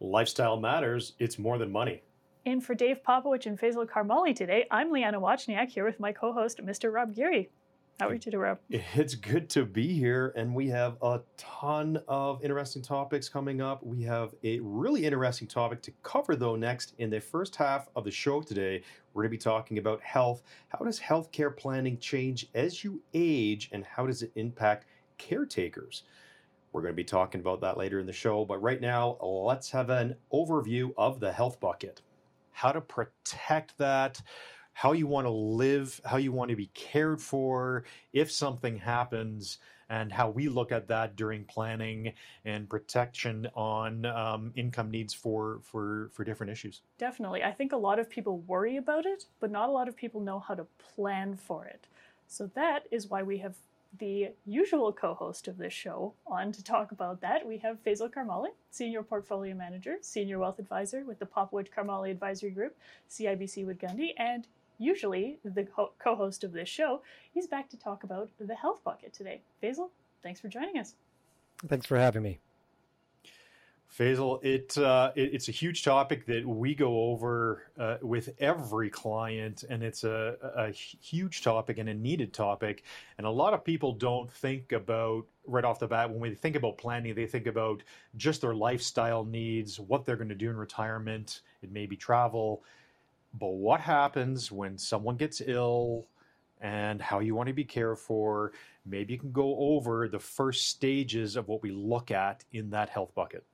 Lifestyle matters, it's more than money. And for Dave Popowich and Faisal Karmali today, I'm Leanna Wachniak here with my co host, Mr. Rob Gerrie. How are you today, Rob? It's good to be here, and we have a ton of interesting topics coming up. We have a really interesting topic to cover, though, next in the first half of the show today. We're going to be talking about health. How does healthcare planning change as you age, and how does it impact caretakers? We're going to be talking about that later in the show, but right now, let's have an overview of the health bucket. How to protect that how you want to live, how you want to be cared for if something happens, and how we look at that during planning and protection on um, income needs for, for, for different issues. Definitely. I think a lot of people worry about it, but not a lot of people know how to plan for it. So that is why we have the usual co-host of this show on to talk about that. We have Faisal Karmali, Senior Portfolio Manager, Senior Wealth Advisor with the Popowich Karmali Advisory Group, CIBC Wood Gundy, and usually the co host of this show, he's back to talk about the health bucket today. Faisal, thanks for joining us. Thanks for having me. Faisal, it, uh, it, it's a huge topic that we go over uh, with every client, and it's a, a huge topic and a needed topic. And a lot of people don't think about right off the bat when we think about planning, they think about just their lifestyle needs, what they're going to do in retirement. It may be travel, but what happens when someone gets ill and how you want to be cared for? Maybe you can go over the first stages of what we look at in that health bucket.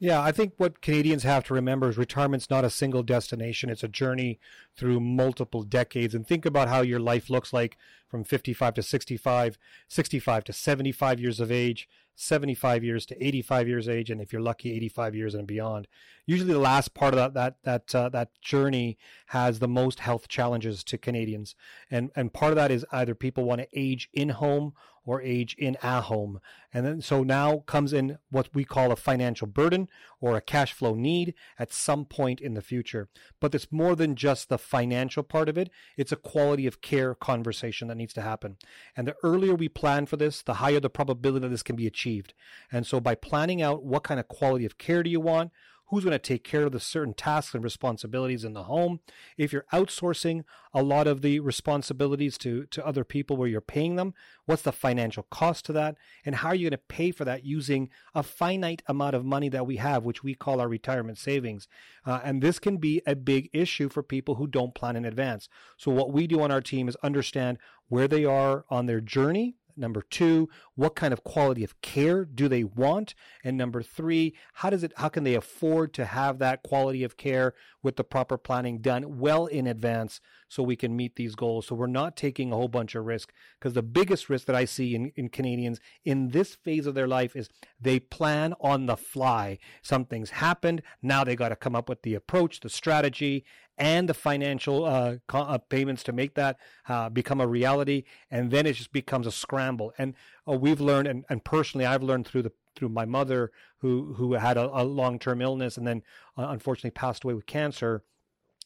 Yeah, I think what Canadians have to remember is retirement's not a single destination. It's a journey through multiple decades. And think about how your life looks like from 55 to 65, 65 to 75 years of age, 75 years to 85 years age, and if you're lucky, 85 years and beyond. Usually, the last part of that that that uh, that journey has the most health challenges to Canadians, and and part of that is either people want to age in home or age in a home. And then so now comes in what we call a financial burden or a cash flow need at some point in the future. But it's more than just the financial part of it. It's a quality of care conversation that needs to happen. And the earlier we plan for this, the higher the probability that this can be achieved. And so by planning out what kind of quality of care do you want, who's going to take care of the certain tasks and responsibilities in the home. If you're outsourcing a lot of the responsibilities to, to other people where you're paying them, what's the financial cost to that? And how are you going to pay for that using a finite amount of money that we have, which we call our retirement savings? Uh, and this can be a big issue for people who don't plan in advance. So what we do on our team is understand where they are on their journey Number two, what kind of quality of care do they want? And number three, how does it, how can they afford to have that quality of care with the proper planning done well in advance so we can meet these goals? So we're not taking a whole bunch of risk because the biggest risk that I see in, in Canadians in this phase of their life is they plan on the fly. Something's happened. Now they got to come up with the approach, the strategy, and the financial uh, uh, payments to make that uh, become a reality. And then it just becomes a scramble. And uh, we've learned, and, and personally, I've learned through the through my mother who who had a, a long term illness and then uh, unfortunately passed away with cancer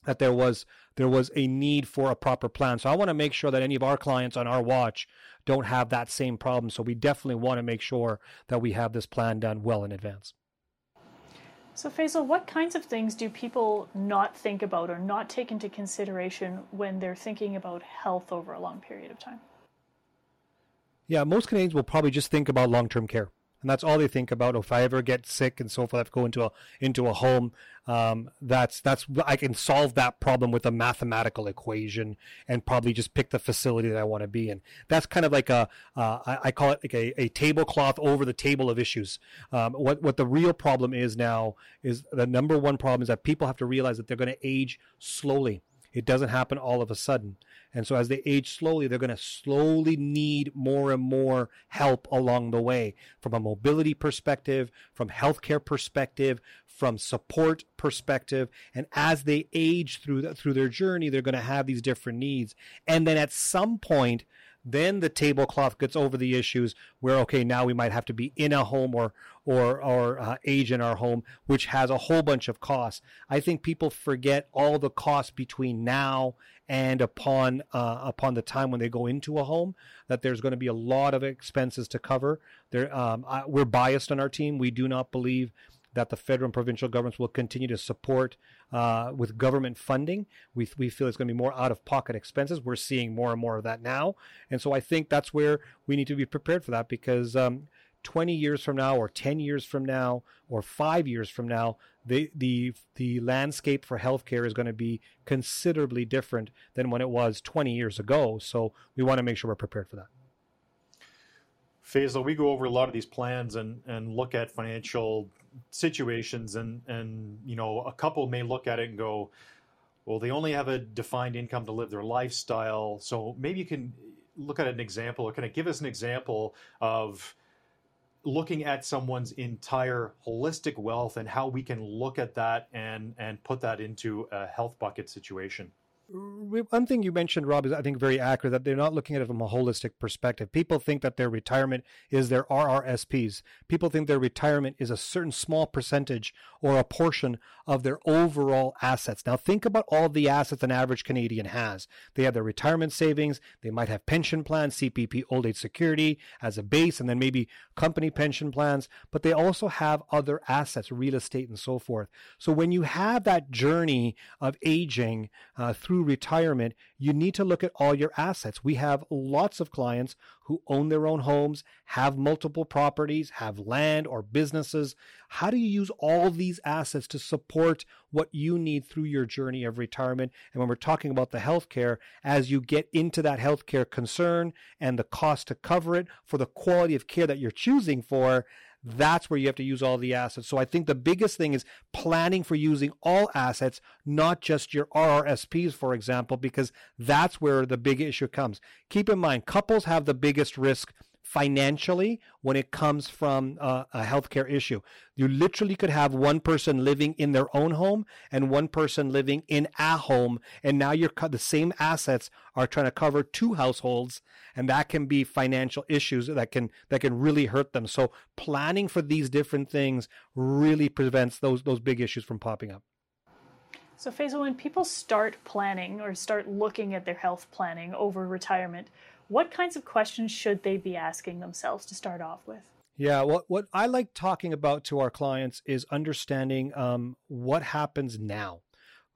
that there was there was a need for a proper plan. So I want to make sure that any of our clients on our watch don't have that same problem. So we definitely want to make sure that we have this plan done well in advance. So, Faisal, what kinds of things do people not think about or not take into consideration when they're thinking about health over a long period of time? Yeah, most Canadians will probably just think about long term care and that's all they think about. If I ever get sick and so forth, I have to go into a into a home. Um, that's that's I can solve that problem with a mathematical equation and probably just pick the facility that I want to be in. That's kind of like a uh, I, I, call it like a, a tablecloth over the table of issues. Um, what what the real problem is now is the number one problem is that people have to realize that they're going to age slowly. It doesn't happen all of a sudden. And so as they age slowly, they're going to slowly need more and more help along the way from a mobility perspective, from healthcare perspective, from support perspective. And as they age through the, through their journey, they're going to have these different needs. And then at some point, then the tablecloth gets over the issues where okay, now we might have to be in a home or or or uh, age in our home, which has a whole bunch of costs. I think people forget all the costs between now and upon uh, upon the time when they go into a home that there's going to be a lot of expenses to cover. There, um, I, we're biased on our team. We do not believe that the federal and provincial governments will continue to support uh, with government funding. We, we feel it's going to be more out of pocket expenses. We're seeing more and more of that now. And so I think that's where we need to be prepared for that because um, 20 years from now or 10 years from now or 5 years from now the the the landscape for healthcare is going to be considerably different than when it was 20 years ago so we want to make sure we're prepared for that Faisal, we go over a lot of these plans and, and look at financial situations and, and you know a couple may look at it and go well they only have a defined income to live their lifestyle. So maybe you can look at an example or kind of give us an example of looking at someone's entire holistic wealth and how we can look at that and and put that into a health bucket situation one thing you mentioned, Rob, is I think very accurate that they're not looking at it from a holistic perspective. People think that their retirement is their RRSPs. People think their retirement is a certain small percentage or a portion of their overall assets. Now, think about all the assets an average Canadian has. They have their retirement savings, they might have pension plans, CPP, old age security as a base, and then maybe company pension plans, but they also have other assets, real estate, and so forth. So when you have that journey of aging uh, through retirement, you need to look at all your assets. We have lots of clients who own their own homes, have multiple properties, have land or businesses. How do you use all these assets to support what you need through your journey of retirement? And when we're talking about the healthcare, as you get into that healthcare concern and the cost to cover it for the quality of care that you're choosing for, that's where you have to use all the assets. So I think the biggest thing is planning for using all assets, not just your RRSPs, for example, because that's where the big issue comes. Keep in mind, couples have the biggest risk financially when it comes from uh, a healthcare issue. You literally could have one person living in their own home and one person living in a home, and now you're the same assets are trying to cover two households, and that can be financial issues that can that can really hurt them. So planning for these different things really prevents those those big issues from popping up. So, Faisal, when people start planning or start looking at their health planning over retirement, what kinds of questions should they be asking themselves to start off with? Yeah, what what I like talking about to our clients is understanding um, what happens now.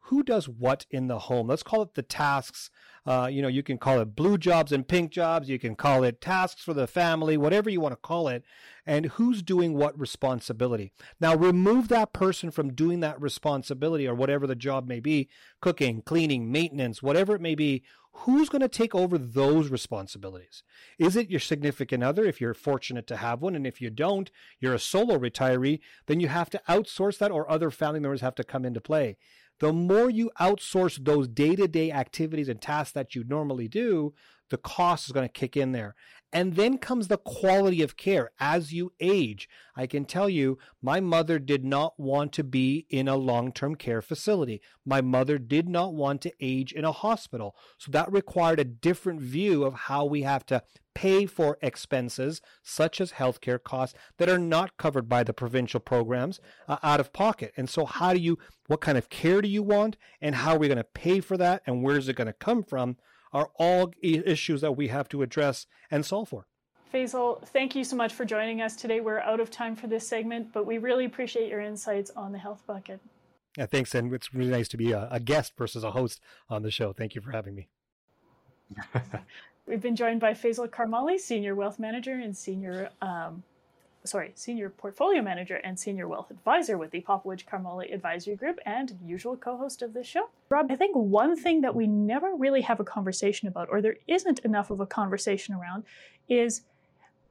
Who does what in the home? Let's call it the tasks. Uh, you know, you can call it blue jobs and pink jobs. You can call it tasks for the family, whatever you want to call it. And who's doing what responsibility? Now, remove that person from doing that responsibility or whatever the job may be cooking, cleaning, maintenance, whatever it may be who's going to take over those responsibilities? Is it your significant other if you're fortunate to have one? And if you don't, you're a solo retiree, then you have to outsource that or other family members have to come into play. The more you outsource those day to day activities and tasks that you normally do, the cost is going to kick in there. And then comes the quality of care as you age. I can tell you, my mother did not want to be in a long term care facility. My mother did not want to age in a hospital. So that required a different view of how we have to pay for expenses such as healthcare costs that are not covered by the provincial programs uh, out of pocket. And so, how do you, what kind of care do you want, and how are we going to pay for that, and where is it going to come from? are all issues that we have to address and solve for. Faisal, thank you so much for joining us today. We're out of time for this segment, but we really appreciate your insights on the health bucket. Yeah, thanks. And it's really nice to be a, a guest versus a host on the show. Thank you for having me. We've been joined by Faisal Karmali, Senior Wealth Manager and Senior um, sorry, Senior Portfolio Manager and Senior Wealth Advisor with the Popowich Karmali Advisory Group and usual co host of this show. Rob, I think one thing that we never really have a conversation about, or there isn't enough of a conversation around, is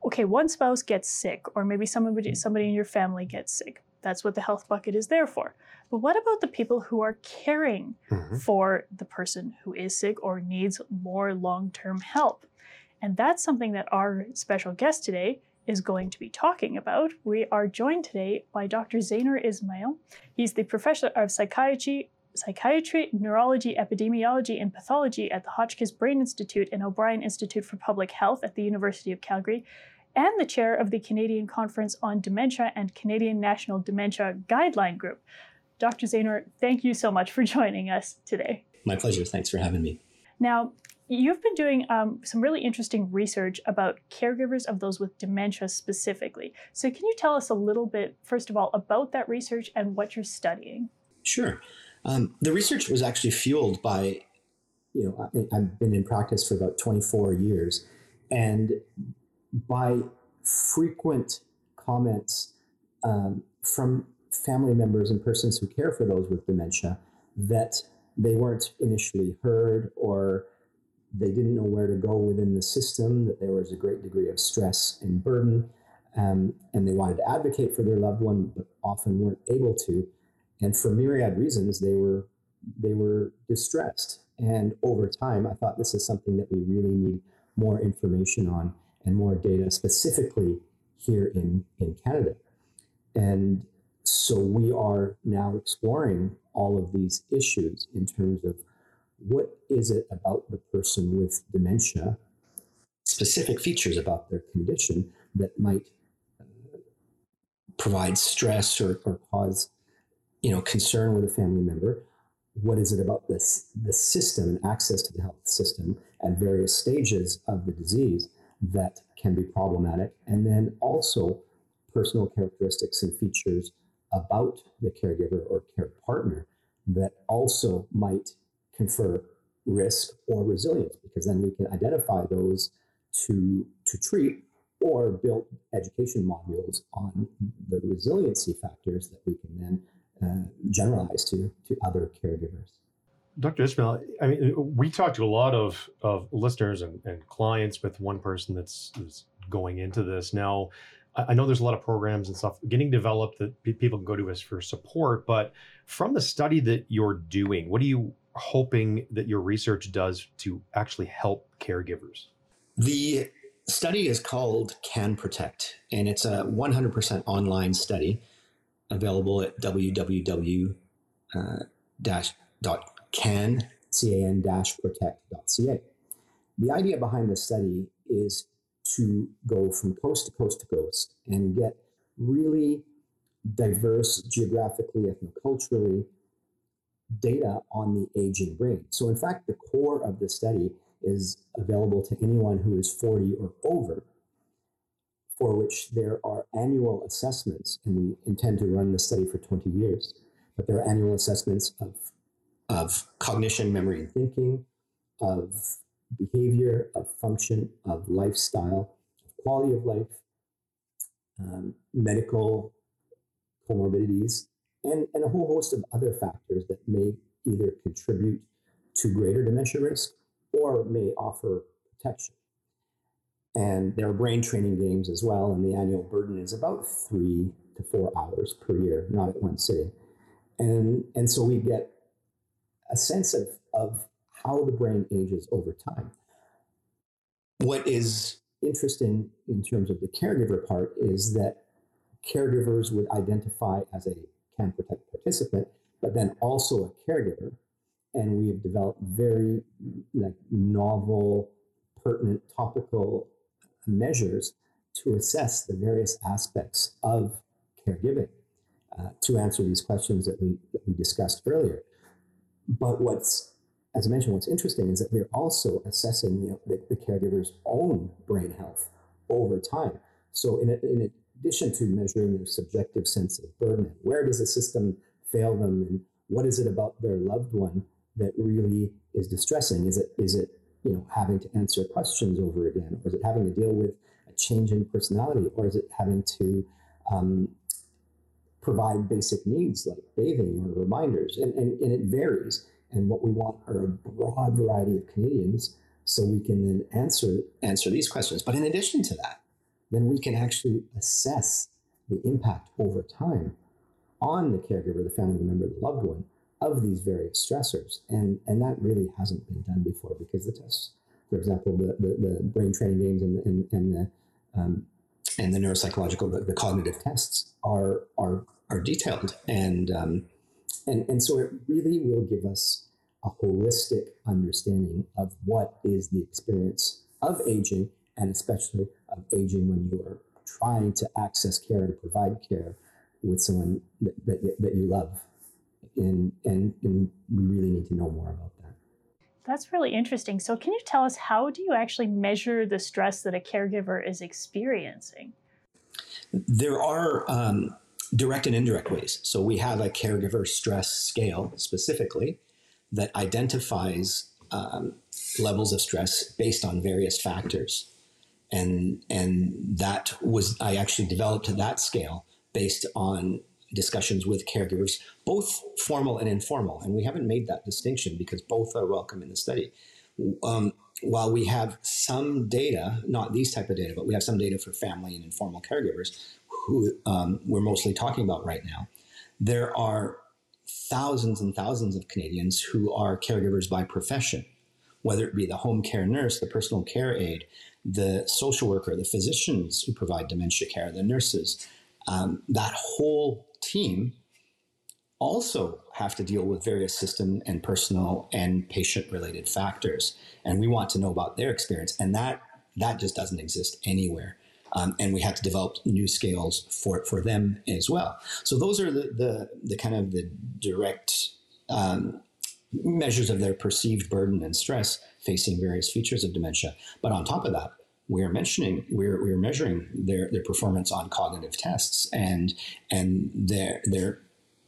okay, one spouse gets sick, or maybe somebody, somebody in your family gets sick. That's what the health bucket is there for. But what about the people who are caring mm-hmm. for the person who is sick or needs more long term help? And that's something that our special guest today, is going to be talking about. We are joined today by Dr. Zahinoor Ismail. He's the professor of psychiatry, psychiatry, neurology, epidemiology, and pathology at the Hotchkiss Brain Institute and O'Brien Institute for Public Health at the University of Calgary, and the chair of the Canadian Conference on Dementia and Canadian National Dementia Guideline Group. Dr. Zahinoor, thank you so much for joining us today. My pleasure. Thanks for having me. Now, you've been doing um, some really interesting research about caregivers of those with dementia specifically. So, can you tell us a little bit, first of all, about that research and what you're studying? Sure. Um, the research was actually fueled by, you know, I've been in practice for about 24 years, and by frequent comments um, from family members and persons who care for those with dementia that they weren't initially heard or they didn't know where to go within the system, that there was a great degree of stress and burden, um, and they wanted to advocate for their loved one, but often weren't able to. And for myriad reasons, they were they were distressed. And over time, I thought this is something that we really need more information on and more data specifically here in, in Canada. And so we are now exploring all of these issues in terms of what is it about the person with dementia, specific features about their condition that might uh, provide stress or, or cause you know concern with a family member what is it about this the system and access to the health system at various stages of the disease that can be problematic and then also personal characteristics and features about the caregiver or care partner that also might confer risk or resilience because then we can identify those to to treat or build education modules on the resiliency factors that we can then uh, generalize to to other caregivers. Dr. Ismail, I mean, we talked to a lot of, of listeners and, and clients with one person that's, that's going into this. Now, I know there's a lot of programs and stuff getting developed that people can go to us for support, but from the study that you're doing, what are you hoping that your research does to actually help caregivers? The study is called Can Protect, and it's a 100% online study available at uh, www.can protect.ca. The idea behind this study is to go from coast to coast to coast and get really diverse geographically, ethnoculturally data on the aging brain. So, in fact, the core of the study is available to anyone who is 40 or over, for which there are annual assessments, and we intend to run the study for 20 years. But there are annual assessments of, of cognition, memory, and thinking, of behavior, of function, of lifestyle, of quality of life, um, medical comorbidities, and, and a whole host of other factors that may either contribute to greater dementia risk or may offer protection. And there are brain training games as well, and the annual burden is about three to four hours per year, not at one sitting. And, and so we get a sense of, of how the brain ages over time. What is interesting in terms of the caregiver part is that caregivers would identify as a Can Protect participant, but then also a caregiver. And we have developed very like novel, pertinent, topical measures to assess the various aspects of caregiving uh, to answer these questions that we, that we discussed earlier. But what's as I mentioned, what's interesting is that we're also assessing the, the, the caregiver's own brain health over time. So, in, a, in addition to measuring their subjective sense of burden, where does the system fail them, and what is it about their loved one that really is distressing? Is it is it you know having to answer questions over again, or is it having to deal with a change in personality, or is it having to um, provide basic needs like bathing or reminders? And, and, and it varies. And what we want are a broad variety of Canadians so we can then answer answer these questions. But in addition to that, then we can actually assess the impact over time on the caregiver, the family member, the loved one of these various stressors. And, and that really hasn't been done before because the tests, for example, the, the, the brain training games and, and, and the um, and the neuropsychological, the, the, cognitive tests are are are detailed and um, and, and so it really will give us a holistic understanding of what is the experience of aging, and especially of aging when you are trying to access care and provide care with someone that, that, that you love. And, and, and we really need to know more about that. That's really interesting. So, can you tell us how do you actually measure the stress that a caregiver is experiencing? There are um, direct and indirect ways. So, we have a caregiver stress scale specifically that identifies um, levels of stress based on various factors. And, and that was, I actually developed that scale based on discussions with caregivers, both formal and informal. And we haven't made that distinction because both are welcome in the study. Um, while we have some data, not these type of data, but we have some data for family and informal caregivers who um, we're mostly talking about right now, there are thousands and thousands of Canadians who are caregivers by profession, whether it be the home care nurse, the personal care aide, the social worker, the physicians who provide dementia care, the nurses. Um, that whole team also have to deal with various system and personal and patient related factors. And we want to know about their experience and that that just doesn't exist anywhere. Um, and we have to develop new scales for for them as well. So those are the the, the kind of the direct um, measures of their perceived burden and stress facing various features of dementia. But on top of that we're mentioning we're, we're measuring their, their performance on cognitive tests and and their their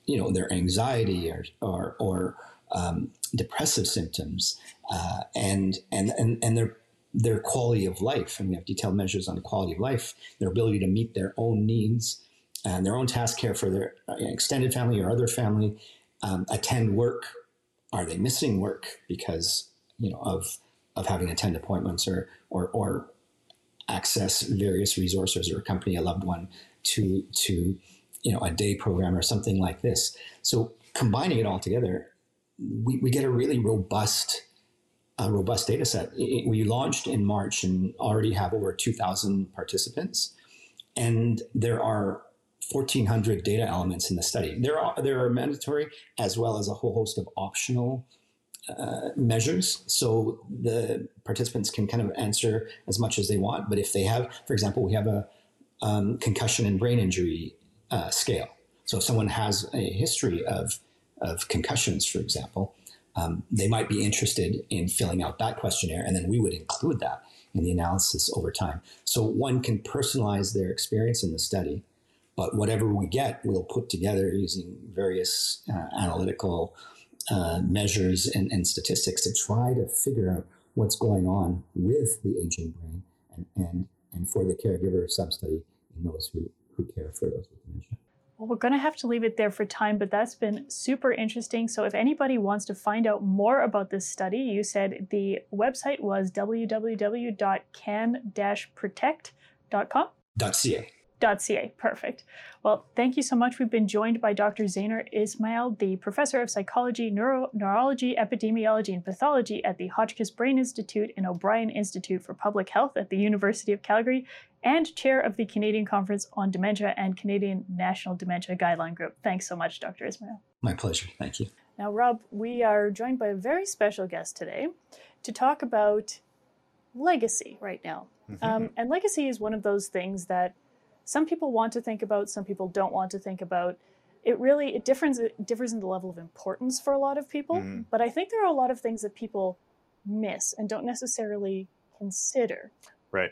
you know their anxiety or or, or um, depressive symptoms uh, and and and and their their quality of life. And we have detailed measures on the quality of life their ability to meet their own needs and their own task care for their uh, extended family or other family um, attend work. Are they missing work because you know of of having attend appointments or or or access various resources or accompany a loved one to to you know a day program or something like this. So combining it all together, we, we get a really robust a robust data set. It, we launched in March and already have over 2,000 participants, and there are 1,400 data elements in the study. There are there are mandatory as well as a whole host of optional uh, measures. So the participants can kind of answer as much as they want. But if they have, for example, we have a um, concussion and brain injury uh, scale. So if someone has a history of, of concussions, for example, um, they might be interested in filling out that questionnaire, and then we would include that in the analysis over time. So one can personalize their experience in the study, but whatever we get, we'll put together using various uh, analytical uh, measures and, and, statistics to try to figure out what's going on with the aging brain and, and, and for the caregiver sub-study in those who, who care for those with dementia. Well, we're going to have to leave it there for time, but that's been super interesting. So, if anybody wants to find out more about this study, you said the website was www.can-protect.com. .ca. .ca. Perfect. Well, thank you so much. We've been joined by Dr. Zahinoor Ismail, the professor of psychology, neuro- neurology, epidemiology, and pathology at the Hotchkiss Brain Institute and O'Brien Institute for Public Health at the University of Calgary, and chair of the Canadian Conference on Dementia and Canadian National Dementia Guideline Group. Thanks so much, Dr. Ismail. My pleasure. Thank you. Now, Rob, we are joined by a very special guest today to talk about legacy right now. Mm-hmm. Um, and legacy is one of those things that some people want to think about, some people don't want to think about. It really it differs it differs in the level of importance for a lot of people, mm. but I think there are a lot of things that people miss and don't necessarily consider. Right.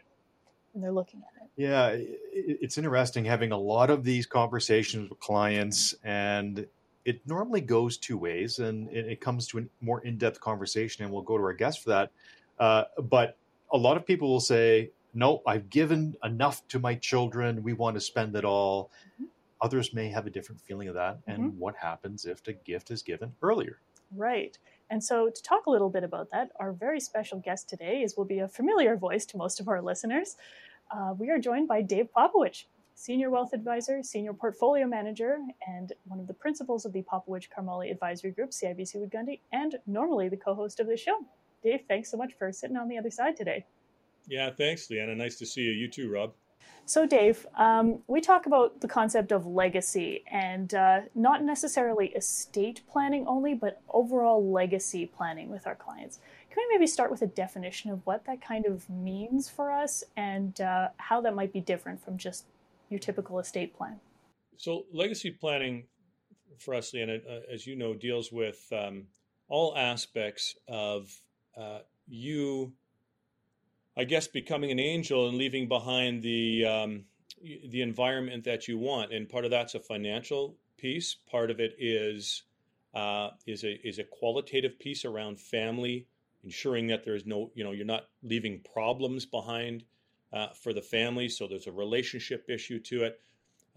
When they're looking at it. Yeah, it's interesting having a lot of these conversations with clients and it normally goes two ways and it comes to a more in-depth conversation and we'll go to our guest for that. Uh, but a lot of people will say, no, I've given enough to my children. We want to spend it all. Mm-hmm. Others may have a different feeling of that. Mm-hmm. And what happens if the gift is given earlier? Right. And so, to talk a little bit about that, our very special guest today is will be a familiar voice to most of our listeners. Uh, we are joined by Dave Popowich, Senior Wealth Advisor, Senior Portfolio Manager, and one of the principals of the Popowich Karmali Advisory Group, CIBC Wood Gundy, and normally the co host of the show. Dave, thanks so much for sitting on the other side today. Yeah, thanks, Leanna. Nice to see you. You too, Rob. So, Dave, um, we talk about the concept of legacy and uh, not necessarily estate planning only, but overall legacy planning with our clients. Can we maybe start with a definition of what that kind of means for us and uh, how that might be different from just your typical estate plan? So, legacy planning for us, Leanna, uh, as you know, deals with um, all aspects of uh, you, I guess, becoming an angel and leaving behind the um, the environment that you want. And part of that's a financial piece. Part of it is uh, is a is a qualitative piece around family, ensuring that there's no you know you're not leaving problems behind uh, for the family. So there's a relationship issue to it.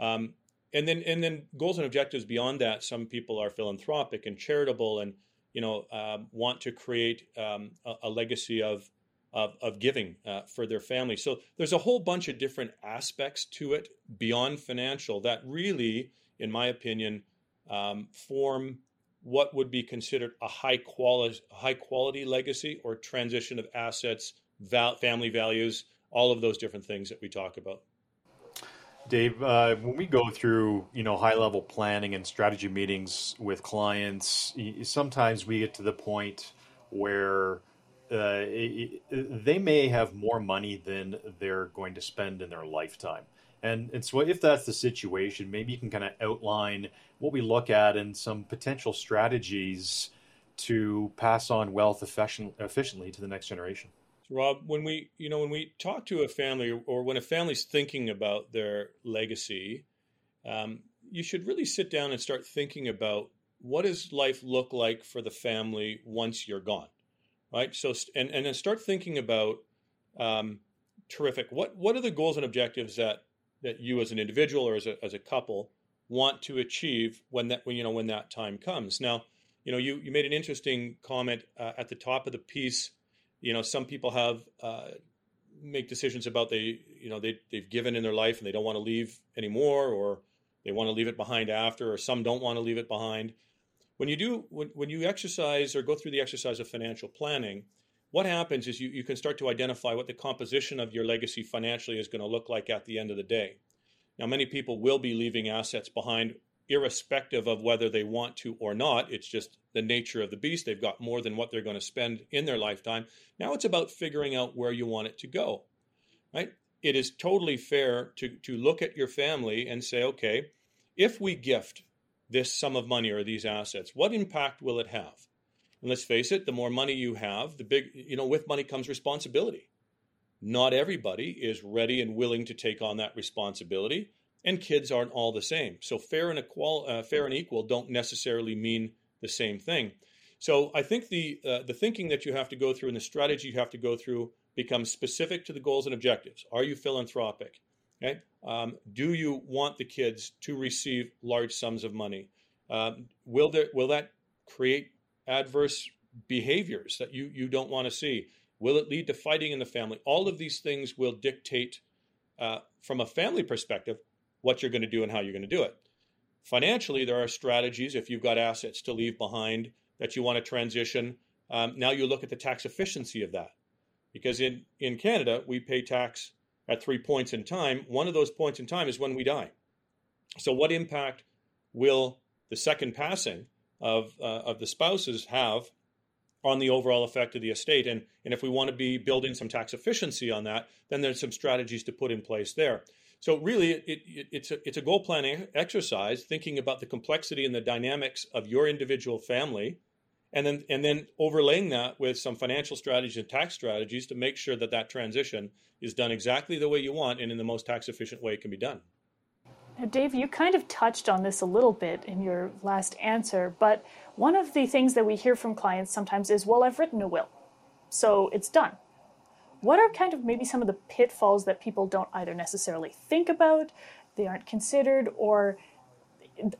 Um, and then and then goals and objectives beyond that. Some people are philanthropic and charitable, and you know um, want to create um, a, a, legacy of of, of giving uh, for their family. So there's a whole bunch of different aspects to it beyond financial that really, in my opinion, um, form what would be considered a high quality high quality legacy or transition of assets, val- family values, all of those different things that we talk about. Dave, uh, when we go through, you know, high level planning and strategy meetings with clients, sometimes we get to the point where uh, they may have more money than they're going to spend in their lifetime. And, and so, if that's the situation, maybe you can kind of outline what we look at and some potential strategies to pass on wealth efficient, efficiently to the next generation. Rob, when we you know when we talk to a family or when a family's thinking about their legacy, um, you should really sit down and start thinking about what does life look like for the family once you're gone, right? So and and then start thinking about um, terrific. What what are the goals and objectives that that you as an individual or as a as a couple want to achieve when that when you know when that time comes? Now, you know you you made an interesting comment uh, at the top of the piece you know, some people have uh, make decisions about they, you know, they they've given in their life and they don't want to leave anymore, or they want to leave it behind after, or some don't want to leave it behind. When you do, when, when you exercise or go through the exercise of financial planning, what happens is you, you can start to identify what the composition of your legacy financially is going to look like at the end of the day. Now, many people will be leaving assets behind irrespective of whether they want to or not. It's just the nature of the beast. They've got more than what they're going to spend in their lifetime. Now it's about figuring out where you want it to go. Right? It is totally fair to, to look at your family and say, okay, if we gift this sum of money or these assets, what impact will it have? And let's face it, the more money you have, the big, you know, with money comes responsibility. Not everybody is ready and willing to take on that responsibility and kids aren't all the same. So fair and equal, uh, fair and equal don't necessarily mean the same thing. So I think the uh, the thinking that you have to go through and the strategy you have to go through becomes specific to the goals and objectives. Are you philanthropic? Okay. Um, do you want the kids to receive large sums of money? Um, will there will that create adverse behaviors that you you don't want to see? Will it lead to fighting in the family? All of these things will dictate, uh, from a family perspective, what you're going to do and how you're going to do it. Financially, there are strategies if you've got assets to leave behind that you want to transition. Um, now you look at the tax efficiency of that. Because in, in Canada, we pay tax at three points in time. One of those points in time is when we die. So, what impact will the second passing of, uh, of the spouses have on the overall effect of the estate? And, and if we want to be building some tax efficiency on that, then there's some strategies to put in place there. So really, it, it, it's a it's a goal planning exercise, thinking about the complexity and the dynamics of your individual family, and then and then overlaying that with some financial strategies and tax strategies to make sure that that transition is done exactly the way you want and in the most tax efficient way it can be done. Now, Dave, you kind of touched on this a little bit in your last answer, but one of the things that we hear from clients sometimes is, "Well, I've written a will, so it's done." what are kind of maybe some of the pitfalls that people don't either necessarily think about, they aren't considered, or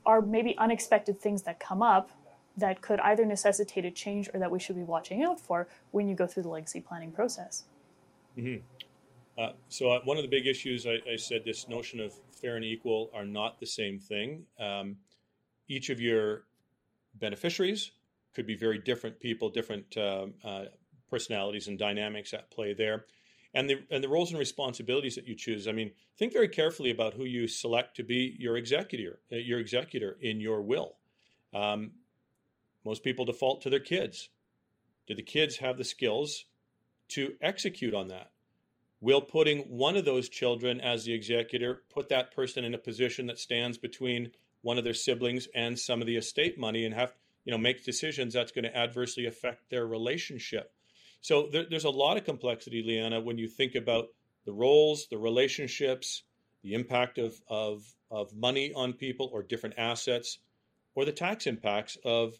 are maybe unexpected things that come up that could either necessitate a change or that we should be watching out for when you go through the legacy planning process? Mm-hmm. Uh, so uh, one of the big issues I, I, said this notion of fair and equal are not the same thing. Um, each of your beneficiaries could be very different people, different uh, uh personalities and dynamics at play there. And the, and the roles and responsibilities that you choose. I mean, think very carefully about who you select to be your executor, uh, your executor in your will. Um, most people default to their kids. Do the kids have the skills to execute on that? Will putting one of those children as the executor put that person in a position that stands between one of their siblings and some of the estate money and have you know make decisions that's going to adversely affect their relationship So there, there's a lot of complexity, Leanna, when you think about the roles, the relationships, the impact of, of, of money on people or different assets, or the tax impacts of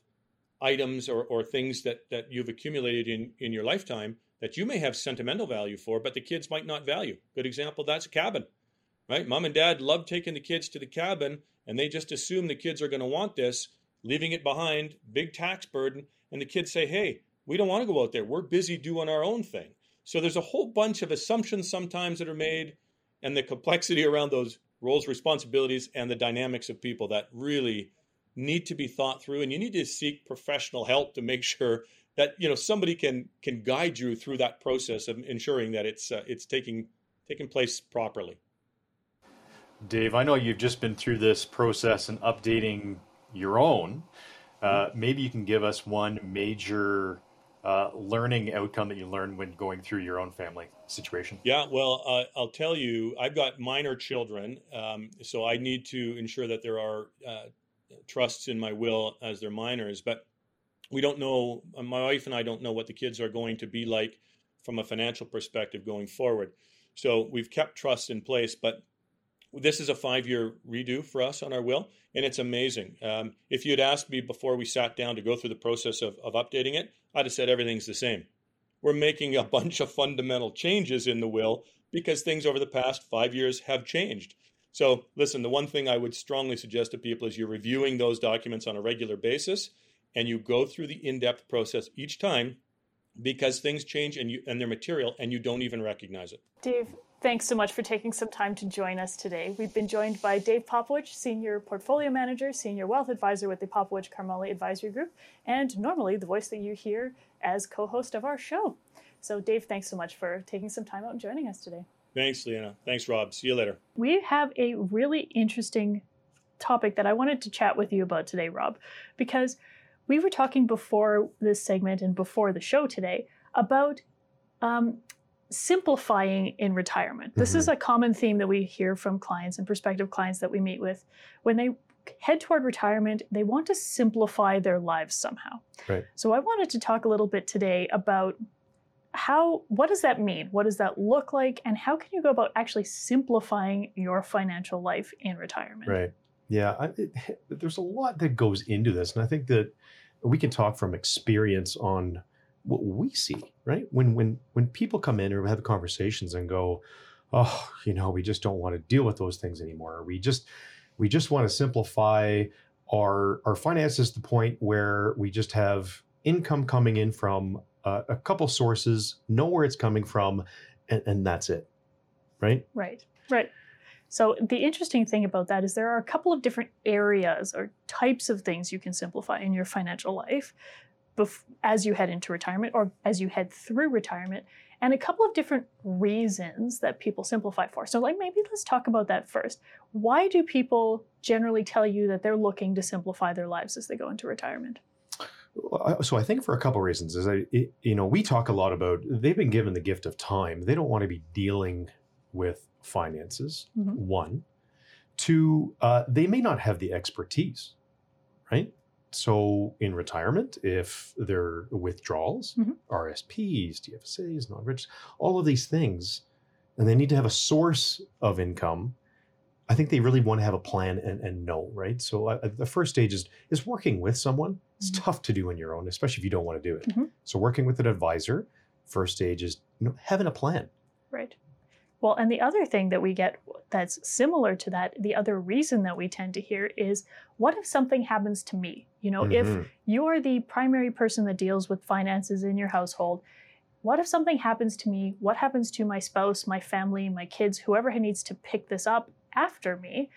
items or, or things that, that you've accumulated in, in your lifetime that you may have sentimental value for, but the kids might not value. Good example, that's a cabin, right? Mom and dad love taking the kids to the cabin and they just assume the kids are going to want this, leaving it behind, big tax burden. And the kids say, hey, we don't want to go out there. We're busy doing our own thing. So there's a whole bunch of assumptions sometimes that are made and the complexity around those roles, responsibilities, and the dynamics of people that really need to be thought through. And you need to seek professional help to make sure that you know somebody can can guide you through that process of ensuring that it's uh, it's taking taking place properly. Dave, I know you've just been through this process and updating your own. Uh, maybe you can give us one major uh, learning outcome that you learned when going through your own family situation? Yeah, well, uh, I'll tell you, I've got minor children, um, so I need to ensure that there are uh, trusts in my will as they're minors. But we don't know, my wife and I don't know what the kids are going to be like from a financial perspective going forward. So we've kept trusts in place, but this is a five year redo for us on our will, and it's amazing. Um, if you had asked me before we sat down to go through the process of, of updating it, I'd have said everything's the same. We're making a bunch of fundamental changes in the will because things over the past five years have changed. So, listen, the one thing I would strongly suggest to people is you're reviewing those documents on a regular basis and you go through the in depth process each time because things change and, you, and they're material and you don't even recognize it. Dave, Thanks so much for taking some time to join us today. We've been joined by Dave Popowich, Senior Portfolio Manager, Senior Wealth Advisor with the Popowich Karmali Advisory Group, and normally the voice that you hear as co host of our show. So, Dave, thanks so much for taking some time out and joining us today. Thanks, Leanna. Thanks, Rob. See you later. We have a really interesting topic that I wanted to chat with you about today, Rob, because we were talking before this segment and before the show today about um, simplifying in retirement. This mm-hmm. is a common theme that we hear from clients and prospective clients that we meet with. When they head toward retirement, they want to simplify their lives somehow. Right. So I wanted to talk a little bit today about how what does that mean? What does that look like and how can you go about actually simplifying your financial life in retirement? Right. Yeah, I, it, there's a lot that goes into this and I think that we can talk from experience on what we see, right? When when when people come in or have conversations and go, oh, you know, we just don't want to deal with those things anymore. We just we just want to simplify our our finances to the point where we just have income coming in from uh, a couple sources, know where it's coming from, and, and that's it, right? Right, right. So the interesting thing about that is there are a couple of different areas or types of things you can simplify in your financial life bef- as you head into retirement or as you head through retirement, and a couple of different reasons that people simplify for. So, like, maybe let's talk about that first. Why do people generally tell you that they're looking to simplify their lives as they go into retirement? So I think for a couple of reasons is I, it, you know, we talk a lot about they've been given the gift of time. They don't want to be dealing with finances. Mm-hmm. One, two, uh, they may not have the expertise, right? So in retirement, if there are withdrawals, mm-hmm. RSPs, TFSAs, non-reg, all of these things, and they need to have a source of income, I think they really want to have a plan and, and know, right? So uh, the first stage is is working with someone. It's mm-hmm. tough to do on your own, especially if you don't want to do it. Mm-hmm. So working with an advisor, first stage is you know, having a plan. Right. Well, and the other thing that we get that's similar to that, the other reason that we tend to hear is what if something happens to me? You know, mm-hmm. if you're the primary person that deals with finances in your household, what if something happens to me? What happens to my spouse, my family, my kids, whoever needs to pick this up after me?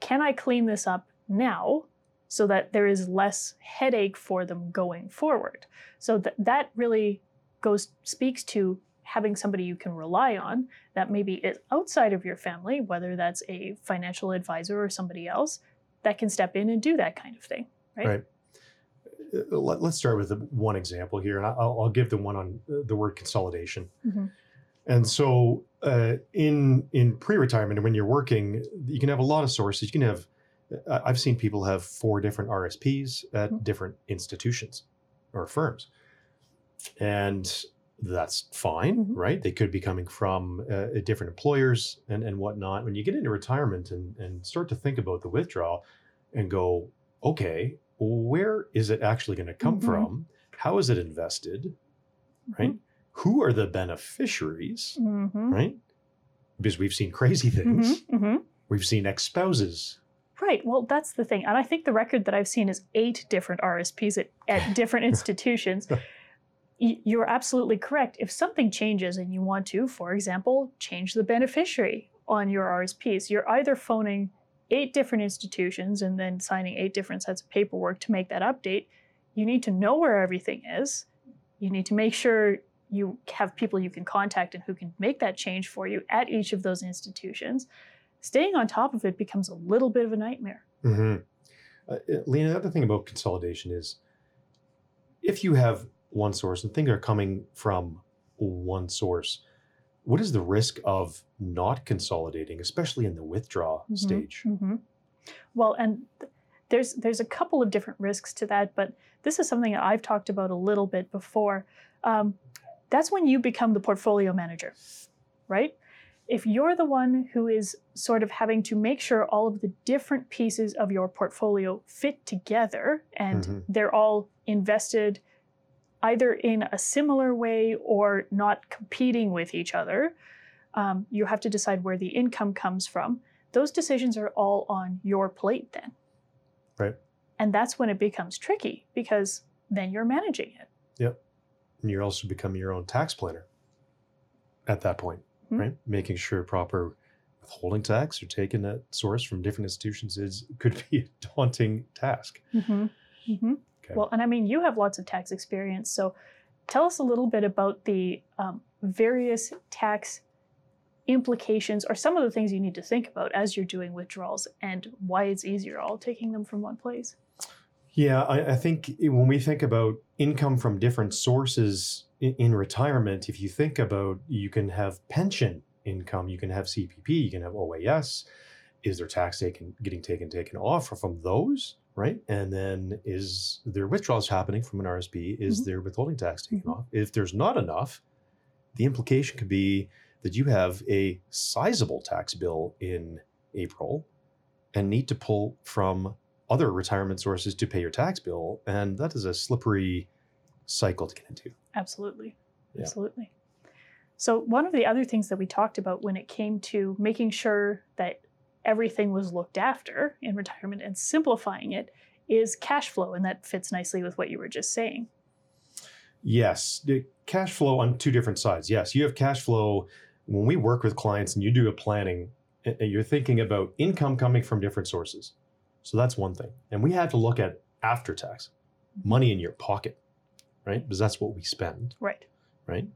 Can I clean this up now so that there is less headache for them going forward? So that that really goes speaks to having somebody you can rely on that maybe is outside of your family, whether that's a financial advisor or somebody else, that can step in and do that kind of thing, right? Right. Uh, let's start with one example here, and I'll, I'll give the one on uh, the word consolidation. Mm-hmm. And so, uh, in in pre-retirement, when you're working, you can have a lot of sources. You can have, I've seen people have four different RSPs at mm-hmm. different institutions or firms, and that's fine, Mhm. right? They could be coming from uh, different employers and, and whatnot. When you get into retirement and, and start to think about the withdrawal and go, okay, where is it actually going to come Mhm. from? How is it invested? Right? Who are the beneficiaries? Mm-hmm. Right? Because we've seen crazy things. hmm We've seen ex spouses. Right. Well, that's the thing. And I think the record that I've seen is eight different RSPs at, at different institutions. You're absolutely correct. If something changes and you want to, for example, change the beneficiary on your RSPs, you're either phoning eight different institutions and then signing eight different sets of paperwork to make that update. You need to know where everything is. You need to make sure you have people you can contact and who can make that change for you at each of those institutions. Staying on top of it becomes a little bit of a nightmare. Mm-hmm. Uh, Leanna, the other thing about consolidation is if you have one source and things are coming from one source, what is the risk of not consolidating, especially in the withdraw Mhm. stage? hmm Well, and th- there's there's a couple of different risks to that, but this is something that I've talked about a little bit before. Um, that's when you become the portfolio manager, right? If you're the one who is sort of having to make sure all of the different pieces of your portfolio fit together and Mhm. they're all invested either in a similar way or not competing with each other, um, you have to decide where the income comes from those decisions are all on your plate then. Right. And that's when it becomes tricky because then you're managing it. And you're also becoming your own tax planner at that point, Mhm. right? Making sure proper withholding tax or taking that source from different institutions is could be a daunting task. Mm-hmm. Mm-hmm. Okay. Well, and I mean, you have lots of tax experience. So tell us a little bit about the um, various tax implications or some of the things you need to think about as you're doing withdrawals and why it's easier all taking them from one place. Yeah, I, I think when we think about income from different sources in, in retirement, if you think about you can have pension income, you can have CPP, you can have OAS. Is there tax taken getting taken taken off from those, right? And then is there withdrawals happening from an RSP? Is Mhm. there withholding tax taken Mhm. off? If there's not enough, the implication could be that you have a sizable tax bill in April and need to pull from other retirement sources to pay your tax bill. And that is a slippery cycle to get into. Absolutely. Yeah. Absolutely. So, one of the other things that we talked about when it came to making sure that everything was looked after in retirement and simplifying it is cash flow. And that fits nicely with what you were just saying. Yes, the cash flow on two different sides. Yes, you have cash flow when we work with clients and you do a planning, and you're thinking about income coming from different sources. So that's one thing. And we have to look at after tax, money in your pocket, right? Because that's what we spend, Right. right?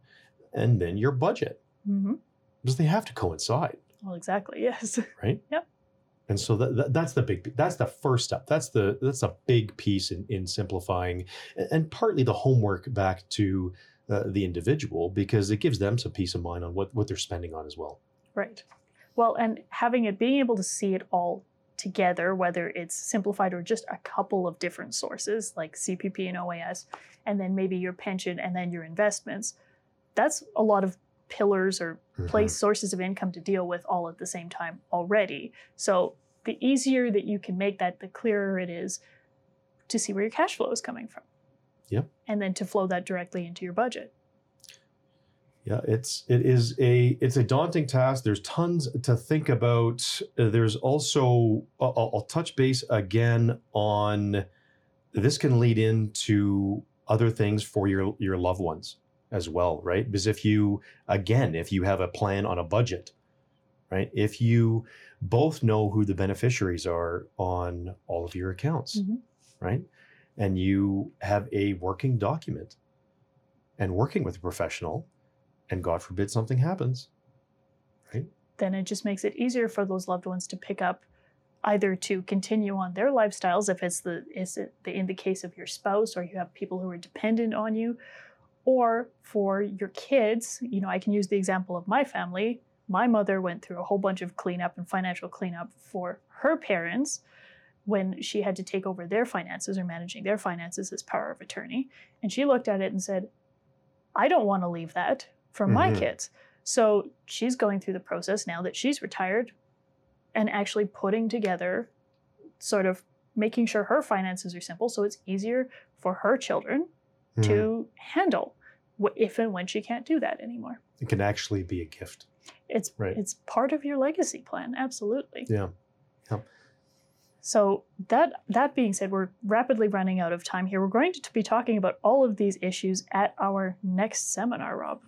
And then your budget, hmm because they have to coincide. Well, exactly. Yes. right? Yep. And so that, that, that's the big that's the first step. That's the that's a big piece in in simplifying, and, and partly the homework back to uh, the individual because it gives them some peace of mind on what what they're spending on as well. Right. Well, and having it, being able to see it all together, whether it's simplified or just a couple of different sources like CPP and OAS, and then maybe your pension and then your investments, that's a lot of pillars or mm-hmm. place sources of income to deal with all at the same time already. So the easier that you can make that, the clearer it is to see where your cash flow is coming from. Yep. And then to flow that directly into your budget. Yeah, it's it is a it's a daunting task. There's tons to think about. There's also I'll, I'll touch base again on this can lead into other things for your your loved ones as well, right? Because if you again, if you have a plan on a budget, right? If you both know who the beneficiaries are on all of your accounts, Mhm. right? And you have a working document and working with a professional and God forbid something happens. Right? Then it just makes it easier for those loved ones to pick up either to continue on their lifestyles if it's the is it the in the case of your spouse or you have people who are dependent on you or for your kids you know i can use the example of my family my mother went through a whole bunch of cleanup and financial cleanup for her parents when she had to take over their finances or managing their finances as power of attorney and she looked at it and said I don't want to leave that for my Mhm. kids. So she's going through the process now that she's retired and actually putting together sort of making sure her finances are simple so it's easier for her children Mhm. to handle if and when she can't do that anymore. It can actually be a gift. It's Right. it's part of your legacy plan, absolutely. Yeah. So that that being said, we're rapidly running out of time here. We're going to be talking about all of these issues at our next seminar, Rob.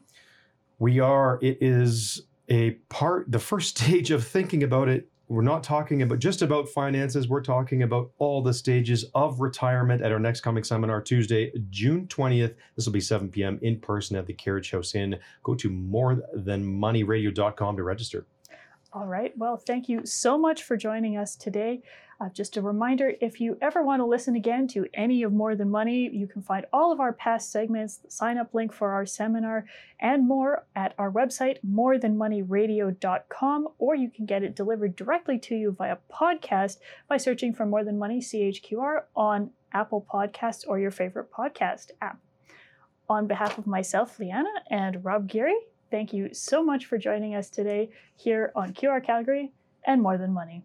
We are, it is a part, the first stage of thinking about it. We're not talking about just about finances. We're talking about all the stages of retirement at our next coming seminar, Tuesday, June 20th. This will be 7 p.m. in person at the Carriage House Inn. Go to morethanmoneyradio.com to register. All right. Well, thank you so much for joining us today. Uh, just a reminder if you ever want to listen again to any of More Than Money, you can find all of our past segments, the sign up link for our seminar, and more at our website, morethanmoneyradio.com, or you can get it delivered directly to you via podcast by searching for More Than Money CHQR on Apple Podcasts or your favorite podcast app. On behalf of myself, Leanna, and Rob Gerrie, thank you so much for joining us today here on QR Calgary and More Than Money.